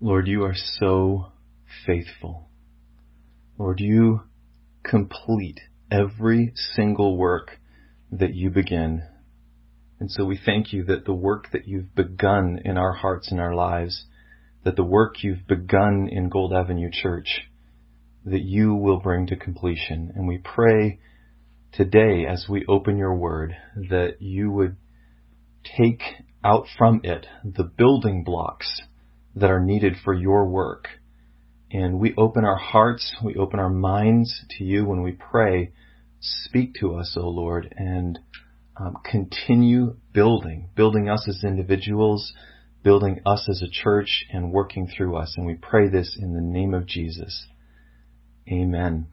Lord, you are so faithful. Lord, you complete every single work that you begin. And so we thank you that the work that you've begun in our hearts and our lives, that the work you've begun in Gold Avenue Church, that you will bring to completion. And we pray today as we open your word that you would take out from it the building blocks that are needed for your work. And we open our hearts, we open our minds to you when we pray. Speak to us, O Lord, and um, continue building, building us as individuals, building us as a church, and working through us. And we pray this in the name of Jesus. Amen.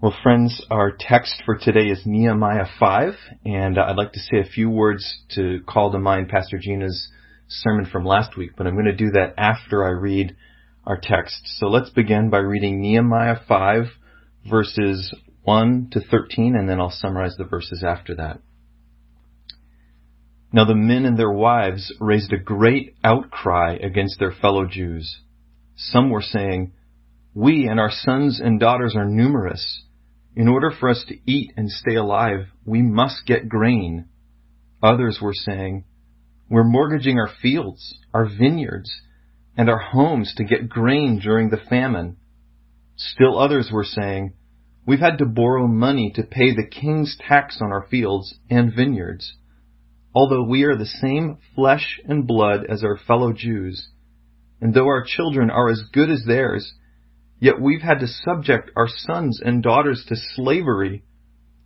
Well, friends, our text for today is Nehemiah 5, and I'd like to say a few words to call to mind Pastor Gina's sermon from last week, but I'm going to do that after I read our text. So let's begin by reading Nehemiah 5, verses 1 to 13, and then I'll summarize the verses after that. Now the men and their wives raised a great outcry against their fellow Jews. Some were saying, We and our sons and daughters are numerous. In order for us to eat and stay alive, we must get grain. Others were saying, We're mortgaging our fields, our vineyards, and our homes to get grain during the famine. Still others were saying, We've had to borrow money to pay the king's tax on our fields and vineyards. Although we are the same flesh and blood as our fellow Jews, and though our children are as good as theirs, yet we've had to subject our sons and daughters to slavery.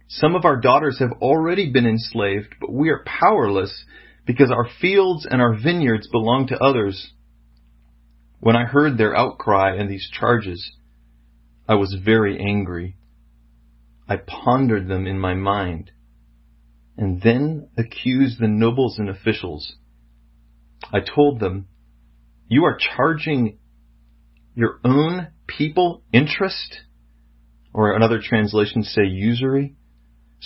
Some of our daughters have already been enslaved, but we are powerless because our fields and our vineyards belong to others. When I heard their outcry and these charges, I was very angry. I pondered them in my mind, and then accused the nobles and officials. I told them, You are charging your own people interest, or another translation say usury.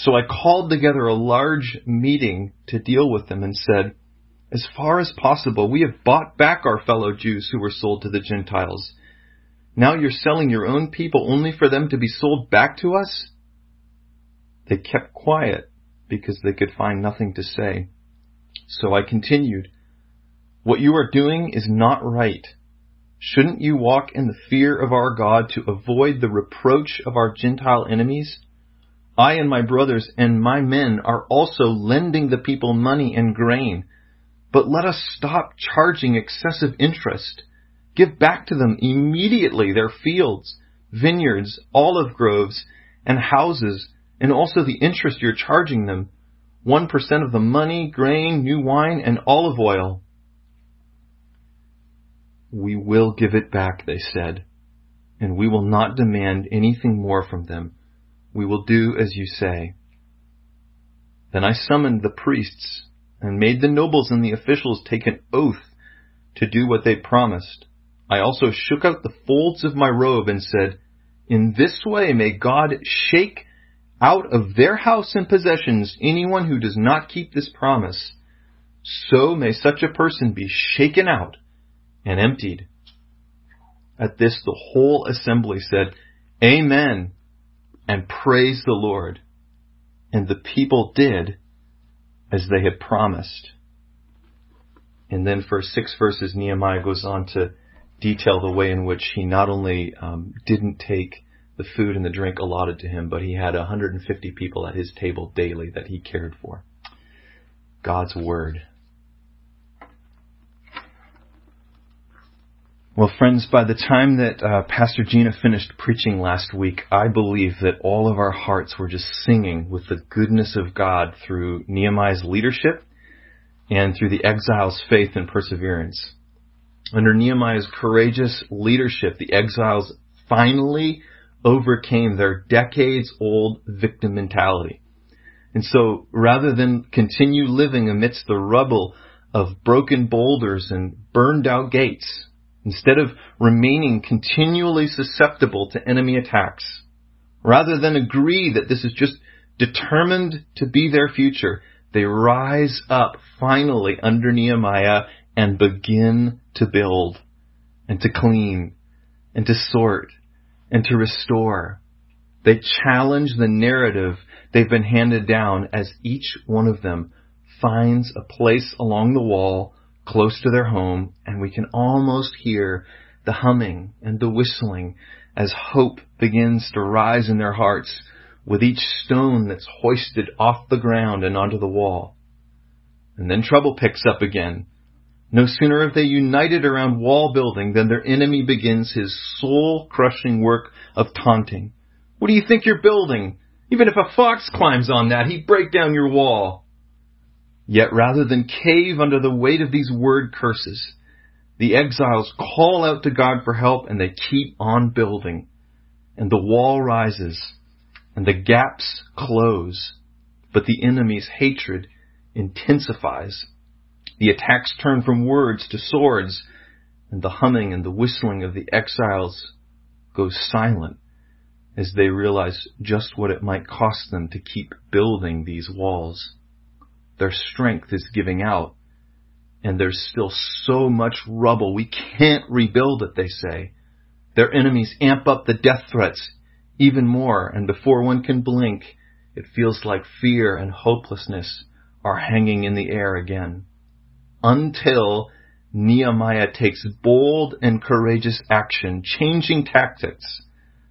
So I called together a large meeting to deal with them and said, As far as possible, we have bought back our fellow Jews who were sold to the Gentiles. Now you're selling your own people only for them to be sold back to us? They kept quiet because they could find nothing to say. So I continued, What you are doing is not right. Shouldn't you walk in the fear of our God to avoid the reproach of our Gentile enemies? I and my brothers and my men are also lending the people money and grain, but let us stop charging excessive interest. Give back to them immediately their fields, vineyards, olive groves, and houses and also the interest you're charging them 1% of the money, grain, new wine, and olive oil. We will give it back, they said, and we will not demand anything more from them. We will do as you say. Then I summoned the priests and made the nobles and the officials take an oath to do what they promised. I also shook out the folds of my robe and said, In this way may God shake out of their house and possessions anyone who does not keep this promise. So may such a person be shaken out and emptied. At this, the whole assembly said, Amen, and praised the Lord. And the people did as they had promised. And then for six verses, Nehemiah goes on to detail the way in which he not only um, didn't take the food and the drink allotted to him, but he had 150 people at his table daily that he cared for. God's Word. Well, friends, by the time that uh, Pastor Gina finished preaching last week, I believe that all of our hearts were just singing with the goodness of God through Nehemiah's leadership and through the exiles' faith and perseverance. Under Nehemiah's courageous leadership, the exiles finally overcame their decades old victim mentality. And so rather than continue living amidst the rubble of broken boulders and burned out gates, instead of remaining continually susceptible to enemy attacks, rather than agree that this is just determined to be their future, they rise up finally under Nehemiah and begin to build and to clean and to sort and to restore. They challenge the narrative they've been handed down as each one of them finds a place along the wall close to their home and we can almost hear the humming and the whistling as hope begins to rise in their hearts with each stone that's hoisted off the ground and onto the wall. And then trouble picks up again. No sooner have they united around wall building than their enemy begins his soul crushing work of taunting. What do you think you're building? Even if a fox climbs on that, he'd break down your wall. Yet rather than cave under the weight of these word curses, the exiles call out to God for help and they keep on building. And the wall rises and the gaps close, but the enemy's hatred intensifies. The attacks turn from words to swords, and the humming and the whistling of the exiles goes silent as they realize just what it might cost them to keep building these walls. Their strength is giving out, and there's still so much rubble we can't rebuild it, they say. Their enemies amp up the death threats even more, and before one can blink, it feels like fear and hopelessness are hanging in the air again. Until Nehemiah takes bold and courageous action, changing tactics,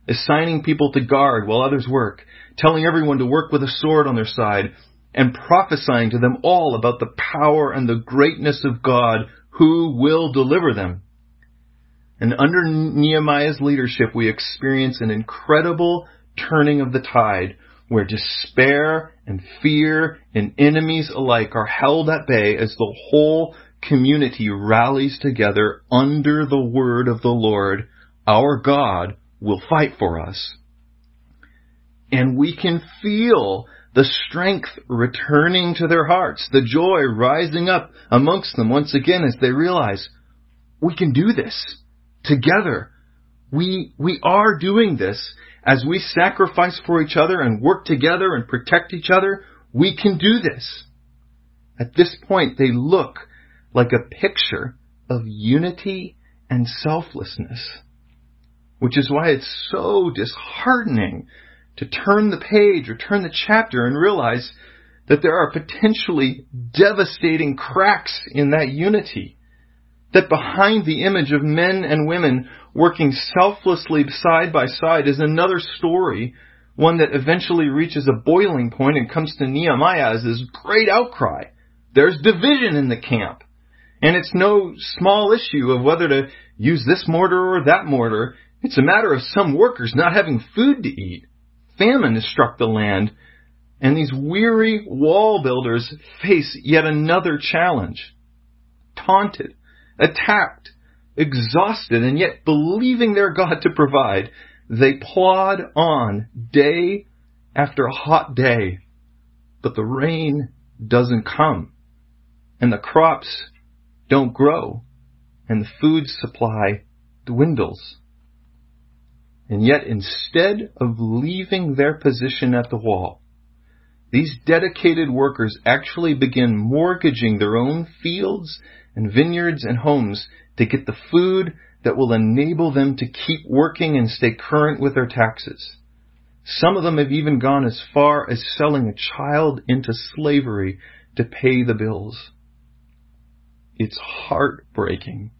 assigning people to guard while others work, telling everyone to work with a sword on their side, and prophesying to them all about the power and the greatness of God who will deliver them. And under Nehemiah's leadership, we experience an incredible turning of the tide where despair and fear and enemies alike are held at bay as the whole community rallies together under the word of the Lord. Our God will fight for us. And we can feel the strength returning to their hearts, the joy rising up amongst them once again as they realize we can do this together. We, we are doing this as we sacrifice for each other and work together and protect each other. We can do this. At this point, they look like a picture of unity and selflessness, which is why it's so disheartening to turn the page or turn the chapter and realize that there are potentially devastating cracks in that unity. That behind the image of men and women working selflessly side by side is another story, one that eventually reaches a boiling point and comes to Nehemiah as this great outcry. There's division in the camp. And it's no small issue of whether to use this mortar or that mortar. It's a matter of some workers not having food to eat famine has struck the land, and these weary wall builders face yet another challenge. Taunted, attacked, exhausted, and yet believing their God to provide, they plod on day after hot day, but the rain doesn't come, and the crops don't grow, and the food supply dwindles. And yet instead of leaving their position at the wall, these dedicated workers actually begin mortgaging their own fields and vineyards and homes to get the food that will enable them to keep working and stay current with their taxes. Some of them have even gone as far as selling a child into slavery to pay the bills. It's heartbreaking.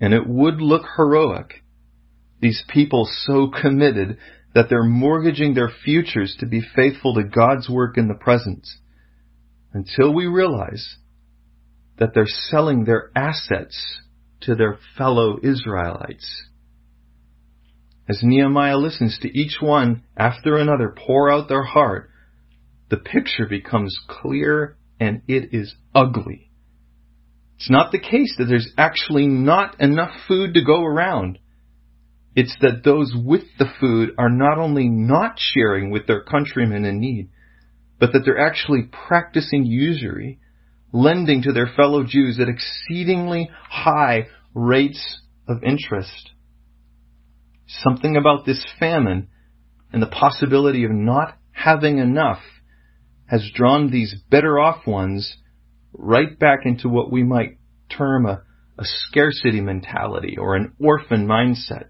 And it would look heroic these people so committed that they're mortgaging their futures to be faithful to God's work in the present until we realize that they're selling their assets to their fellow Israelites. As Nehemiah listens to each one after another pour out their heart, the picture becomes clear and it is ugly. It's not the case that there's actually not enough food to go around. It's that those with the food are not only not sharing with their countrymen in need, but that they're actually practicing usury, lending to their fellow Jews at exceedingly high rates of interest. Something about this famine and the possibility of not having enough has drawn these better off ones right back into what we might term a, a scarcity mentality or an orphan mindset.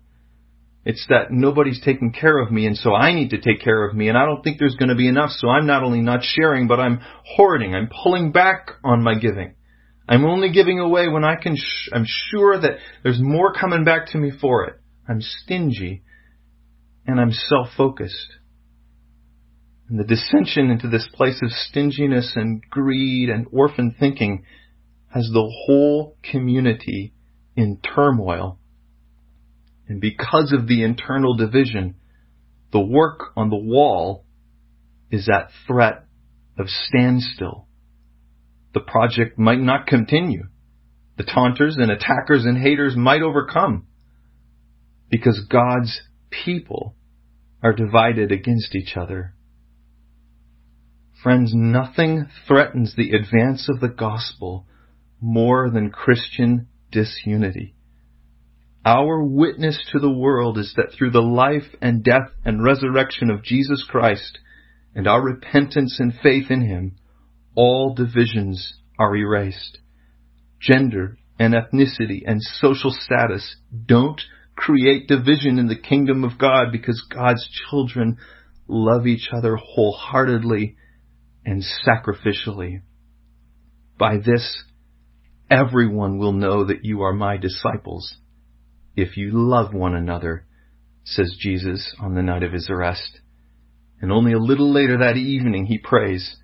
It's that nobody's taking care of me and so I need to take care of me and I don't think there's going to be enough so I'm not only not sharing but I'm hoarding. I'm pulling back on my giving. I'm only giving away when I can sh- I'm sure that there's more coming back to me for it. I'm stingy and I'm self-focused. And the dissension into this place of stinginess and greed and orphan thinking has the whole community in turmoil and because of the internal division, the work on the wall is that threat of standstill. The project might not continue. The taunters and attackers and haters might overcome because God's people are divided against each other. Friends, nothing threatens the advance of the gospel more than Christian disunity. Our witness to the world is that through the life and death and resurrection of Jesus Christ and our repentance and faith in Him, all divisions are erased. Gender and ethnicity and social status don't create division in the kingdom of God because God's children love each other wholeheartedly and sacrificially. By this, everyone will know that you are my disciples if you love one another, says Jesus on the night of his arrest. And only a little later that evening he prays,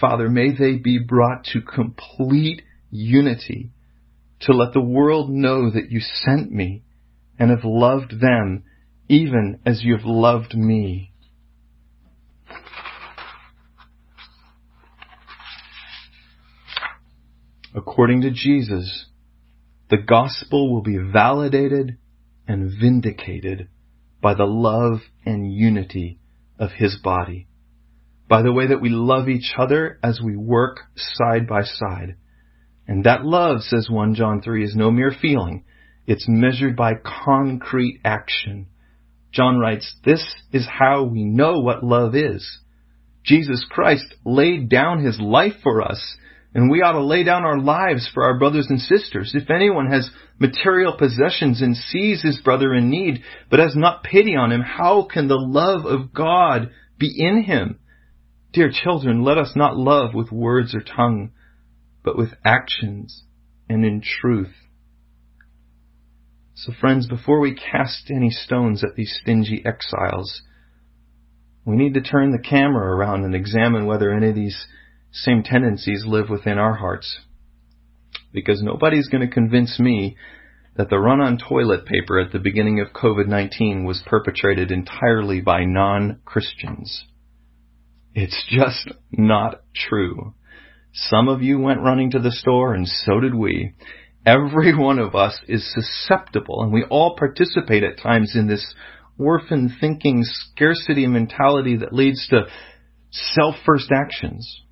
Father, may they be brought to complete unity to let the world know that you sent me and have loved them even as you have loved me. According to Jesus, the gospel will be validated and vindicated by the love and unity of his body, by the way that we love each other as we work side by side. And that love, says 1 John 3, is no mere feeling. It's measured by concrete action. John writes, this is how we know what love is. Jesus Christ laid down his life for us and we ought to lay down our lives for our brothers and sisters. If anyone has material possessions and sees his brother in need, but has not pity on him, how can the love of God be in him? Dear children, let us not love with words or tongue, but with actions and in truth. So friends, before we cast any stones at these stingy exiles, we need to turn the camera around and examine whether any of these same tendencies live within our hearts. Because nobody's going to convince me that the run on toilet paper at the beginning of COVID-19 was perpetrated entirely by non-Christians. It's just not true. Some of you went running to the store and so did we. Every one of us is susceptible and we all participate at times in this orphan thinking scarcity mentality that leads to self first actions.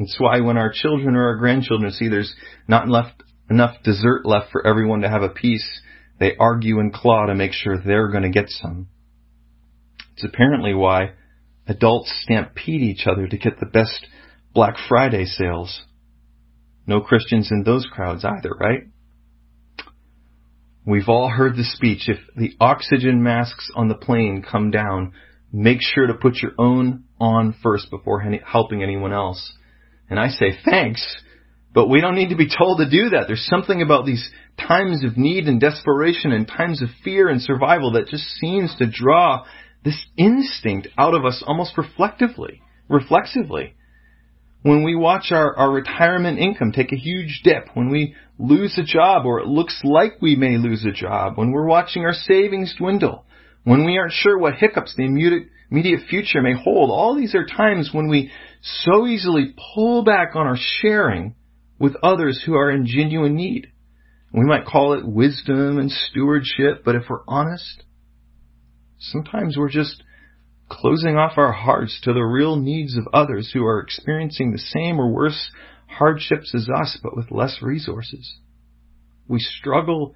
It's why when our children or our grandchildren see there's not left enough dessert left for everyone to have a piece, they argue and claw to make sure they're going to get some. It's apparently why adults stampede each other to get the best Black Friday sales. No Christians in those crowds either, right? We've all heard the speech, if the oxygen masks on the plane come down, make sure to put your own on first before helping anyone else. And I say thanks, but we don't need to be told to do that. There's something about these times of need and desperation and times of fear and survival that just seems to draw this instinct out of us almost reflectively, reflexively. When we watch our, our retirement income take a huge dip, when we lose a job or it looks like we may lose a job, when we're watching our savings dwindle, when we aren't sure what hiccups the immediate, immediate future may hold, all these are times when we so easily pull back on our sharing with others who are in genuine need. We might call it wisdom and stewardship, but if we're honest, sometimes we're just closing off our hearts to the real needs of others who are experiencing the same or worse hardships as us, but with less resources. We struggle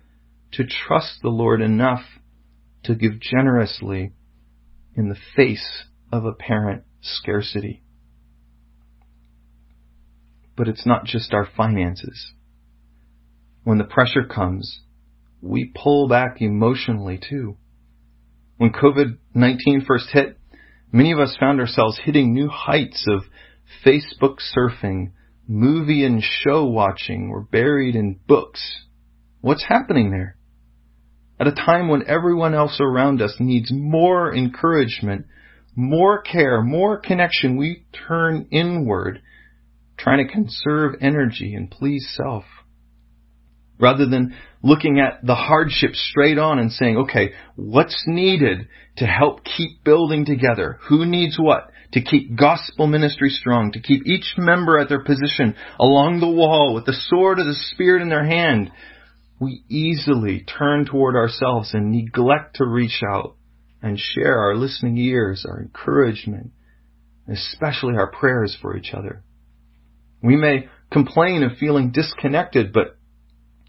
to trust the Lord enough to give generously in the face of apparent scarcity. But it's not just our finances. when the pressure comes, we pull back emotionally too. When COVID-19 first hit, many of us found ourselves hitting new heights of Facebook surfing, movie and show watching, or buried in books. What's happening there? At a time when everyone else around us needs more encouragement, more care, more connection, we turn inward, trying to conserve energy and please self. Rather than looking at the hardship straight on and saying, okay, what's needed to help keep building together? Who needs what? To keep gospel ministry strong, to keep each member at their position along the wall with the sword of the Spirit in their hand. We easily turn toward ourselves and neglect to reach out and share our listening ears, our encouragement, especially our prayers for each other. We may complain of feeling disconnected, but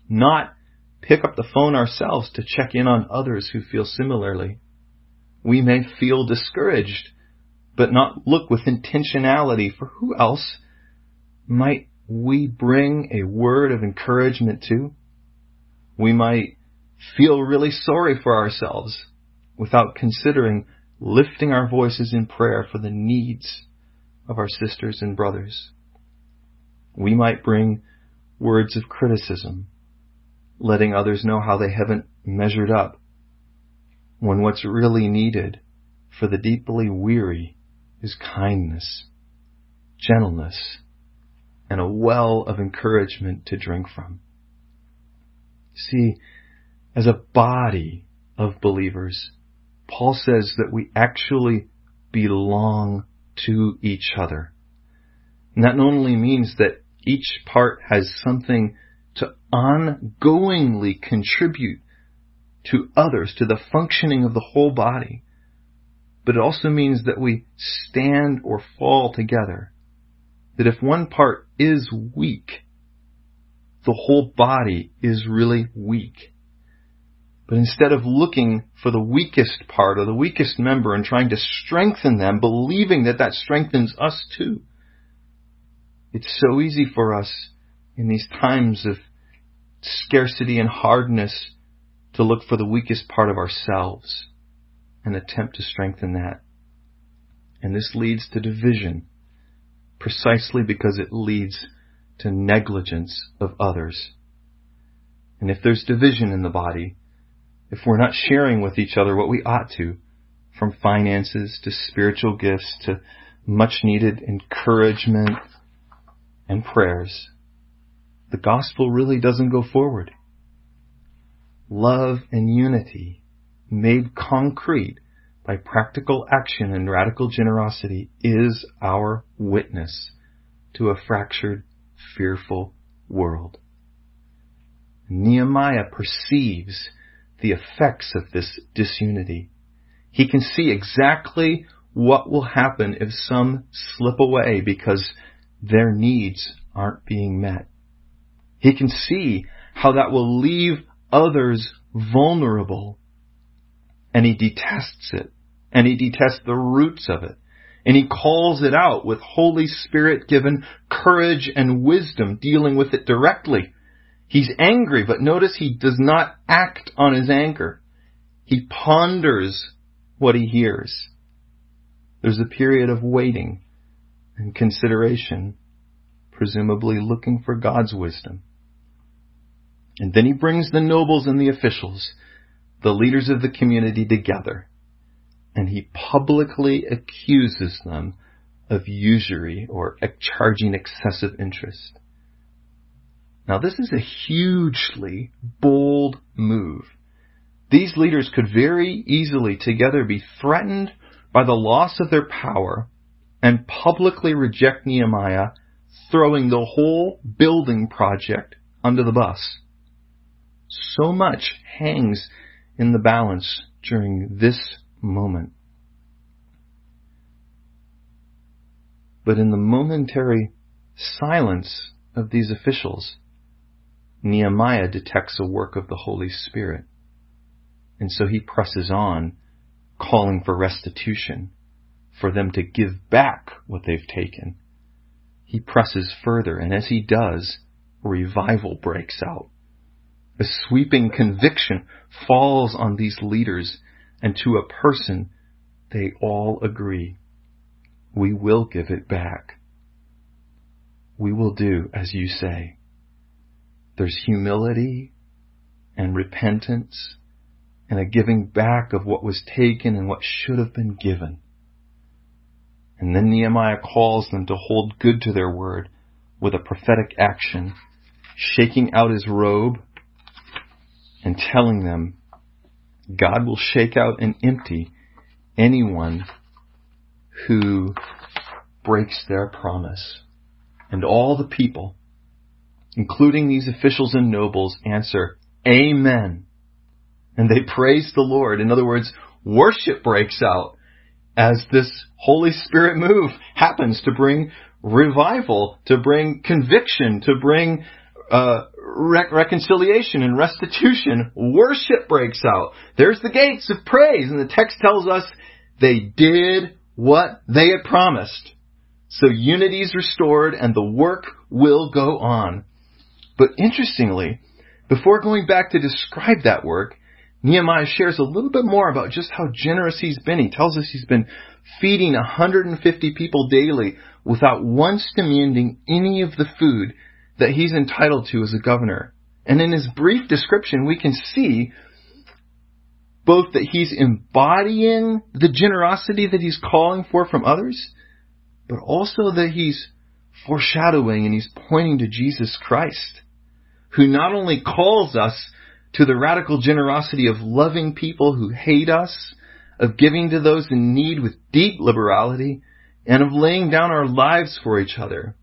not pick up the phone ourselves to check in on others who feel similarly. We may feel discouraged, but not look with intentionality for who else might we bring a word of encouragement to? We might feel really sorry for ourselves without considering lifting our voices in prayer for the needs of our sisters and brothers. We might bring words of criticism letting others know how they haven't measured up, when what's really needed for the deeply weary is kindness, gentleness, and a well of encouragement to drink from. See, as a body of believers, Paul says that we actually belong to each other. And that not only means that each part has something to ongoingly contribute to others, to the functioning of the whole body. But it also means that we stand or fall together. That if one part is weak, the whole body is really weak. But instead of looking for the weakest part or the weakest member and trying to strengthen them, believing that that strengthens us too, it's so easy for us in these times of scarcity and hardness to look for the weakest part of ourselves and attempt to strengthen that. And this leads to division precisely because it leads to negligence of others. And if there's division in the body, if we're not sharing with each other what we ought to, from finances to spiritual gifts to much needed encouragement and prayers, the gospel really doesn't go forward. Love and unity made concrete by practical action and radical generosity is our witness to a fractured, fearful world. Nehemiah perceives the effects of this disunity. He can see exactly what will happen if some slip away because their needs aren't being met. He can see how that will leave others vulnerable. And he detests it. And he detests the roots of it. And he calls it out with Holy Spirit given courage and wisdom dealing with it directly. He's angry, but notice he does not act on his anger. He ponders what he hears. There's a period of waiting and consideration, presumably looking for God's wisdom. And then he brings the nobles and the officials, the leaders of the community together, and he publicly accuses them of usury or charging excessive interest. Now this is a hugely bold move. These leaders could very easily together be threatened by the loss of their power and publicly reject Nehemiah, throwing the whole building project under the bus. So much hangs in the balance during this moment. But in the momentary silence of these officials, Nehemiah detects a work of the Holy Spirit. And so he presses on, calling for restitution, for them to give back what they've taken. He presses further, and as he does, revival breaks out A sweeping conviction falls on these leaders, and to a person, they all agree. We will give it back. We will do as you say. There's humility and repentance and a giving back of what was taken and what should have been given. And then Nehemiah calls them to hold good to their word with a prophetic action, shaking out his robe and telling them God will shake out and empty anyone who breaks their promise. And all the people, including these officials and nobles, answer, Amen. And they praise the Lord. In other words, worship breaks out as this Holy Spirit move happens to bring revival, to bring conviction, to bring uh, re- reconciliation and restitution. Worship breaks out. There's the gates of praise, and the text tells us they did what they had promised. So unity is restored and the work will go on. But interestingly, before going back to describe that work, Nehemiah shares a little bit more about just how generous he's been. He tells us he's been feeding 150 people daily without once demanding any of the food that he's entitled to as a governor. And in his brief description, we can see both that he's embodying the generosity that he's calling for from others, but also that he's foreshadowing and he's pointing to Jesus Christ, who not only calls us to the radical generosity of loving people who hate us, of giving to those in need with deep liberality, and of laying down our lives for each other,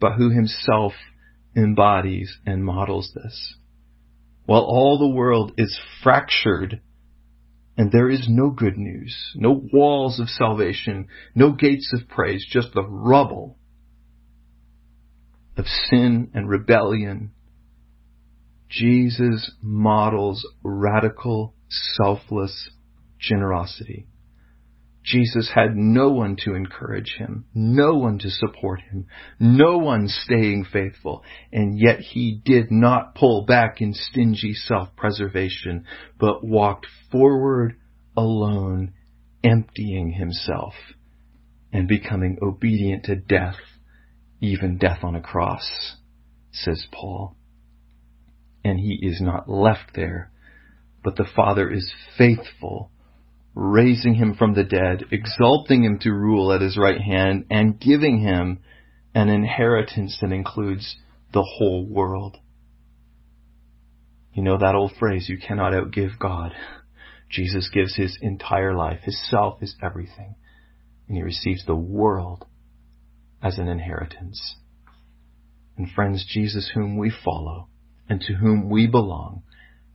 but who himself embodies and models this. While all the world is fractured and there is no good news, no walls of salvation, no gates of praise, just the rubble of sin and rebellion. Jesus models radical, selfless generosity. Jesus had no one to encourage him, no one to support him, no one staying faithful, and yet he did not pull back in stingy self-preservation, but walked forward alone, emptying himself and becoming obedient to death, even death on a cross, says Paul. And he is not left there, but the Father is faithful raising him from the dead, exalting him to rule at his right hand, and giving him an inheritance that includes the whole world. You know that old phrase, you cannot outgive God. Jesus gives his entire life, his self, his everything, and he receives the world as an inheritance. And friends, Jesus whom we follow and to whom we belong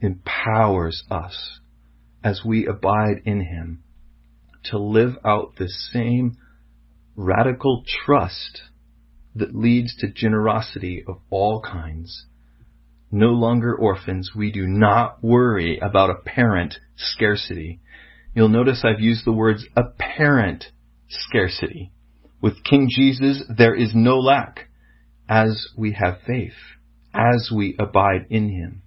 empowers us as we abide in Him to live out the same radical trust that leads to generosity of all kinds. No longer orphans, we do not worry about apparent scarcity. You'll notice I've used the words apparent scarcity. With King Jesus, there is no lack as we have faith, as we abide in Him.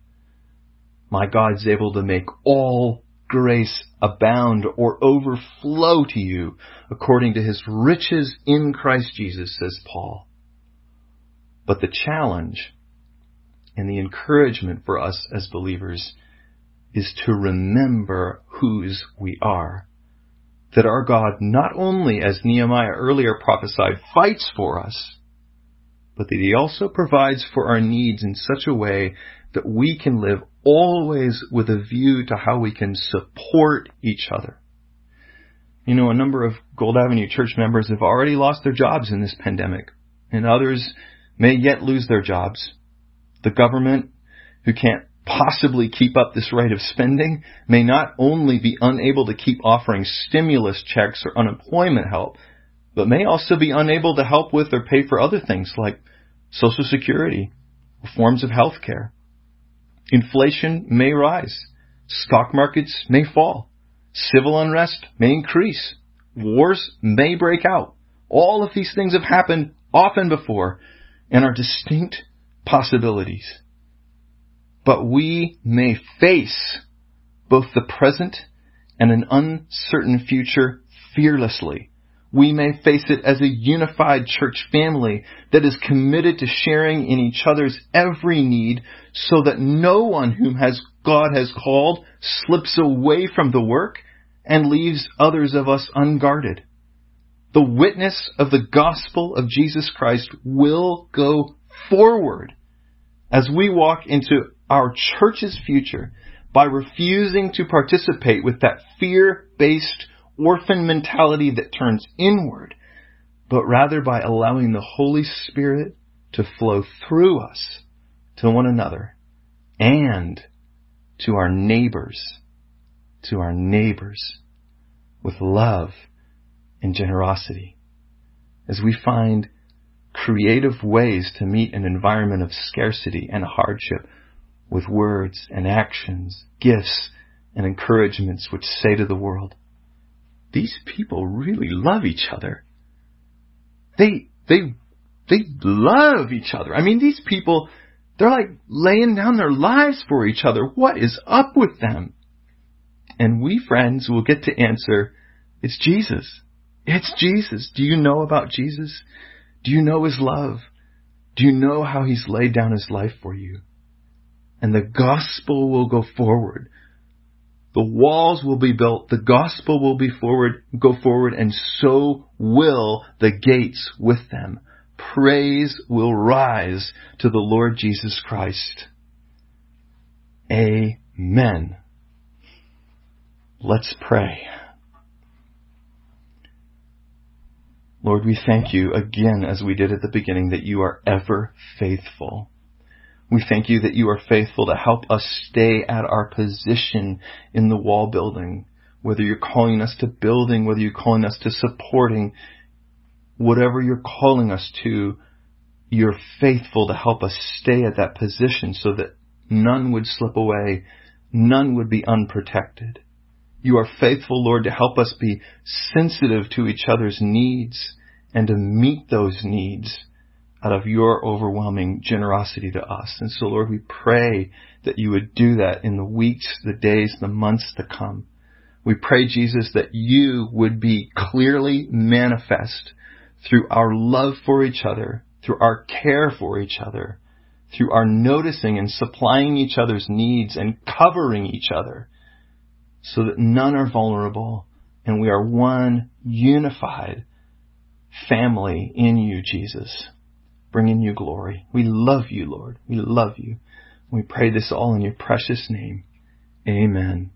My God's able to make all grace abound or overflow to you according to his riches in Christ Jesus, says Paul. But the challenge and the encouragement for us as believers is to remember whose we are. That our God not only, as Nehemiah earlier prophesied, fights for us, but that he also provides for our needs in such a way that we can live always with a view to how we can support each other. You know, a number of Gold Avenue church members have already lost their jobs in this pandemic, and others may yet lose their jobs. The government, who can't possibly keep up this rate of spending, may not only be unable to keep offering stimulus checks or unemployment help, but may also be unable to help with or pay for other things like Social Security or forms of health care. Inflation may rise. Stock markets may fall. Civil unrest may increase. Wars may break out. All of these things have happened often before and are distinct possibilities. but we may face both the present and an uncertain future fearlessly. We may face it as a unified church family that is committed to sharing in each other's every need so that no one whom has God has called slips away from the work and leaves others of us unguarded. The witness of the gospel of Jesus Christ will go forward as we walk into our church's future by refusing to participate with that fear-based orphan mentality that turns inward, but rather by allowing the Holy Spirit to flow through us to one another and to our neighbors, to our neighbors with love and generosity. As we find creative ways to meet an environment of scarcity and hardship with words and actions, gifts and encouragements which say to the world, these people really love each other. They, they, they love each other. I mean, these people, they're like laying down their lives for each other. What is up with them? And we friends will get to answer, it's Jesus. It's Jesus. Do you know about Jesus? Do you know his love? Do you know how he's laid down his life for you? And the gospel will go forward. The walls will be built. The gospel will be forward, go forward, and so will the gates with them. Praise will rise to the Lord Jesus Christ. Amen. Let's pray. Lord, we thank you again, as we did at the beginning, that you are ever faithful. We thank you that you are faithful to help us stay at our position in the wall building, whether you're calling us to building, whether you're calling us to supporting, whatever you're calling us to, you're faithful to help us stay at that position so that none would slip away, none would be unprotected. You are faithful, Lord, to help us be sensitive to each other's needs and to meet those needs out of your overwhelming generosity to us. And so, Lord, we pray that you would do that in the weeks, the days, the months to come. We pray, Jesus, that you would be clearly manifest through our love for each other, through our care for each other, through our noticing and supplying each other's needs and covering each other so that none are vulnerable and we are one unified family in you, Jesus, bringing you glory. We love you, Lord. We love you. We pray this all in your precious name. Amen.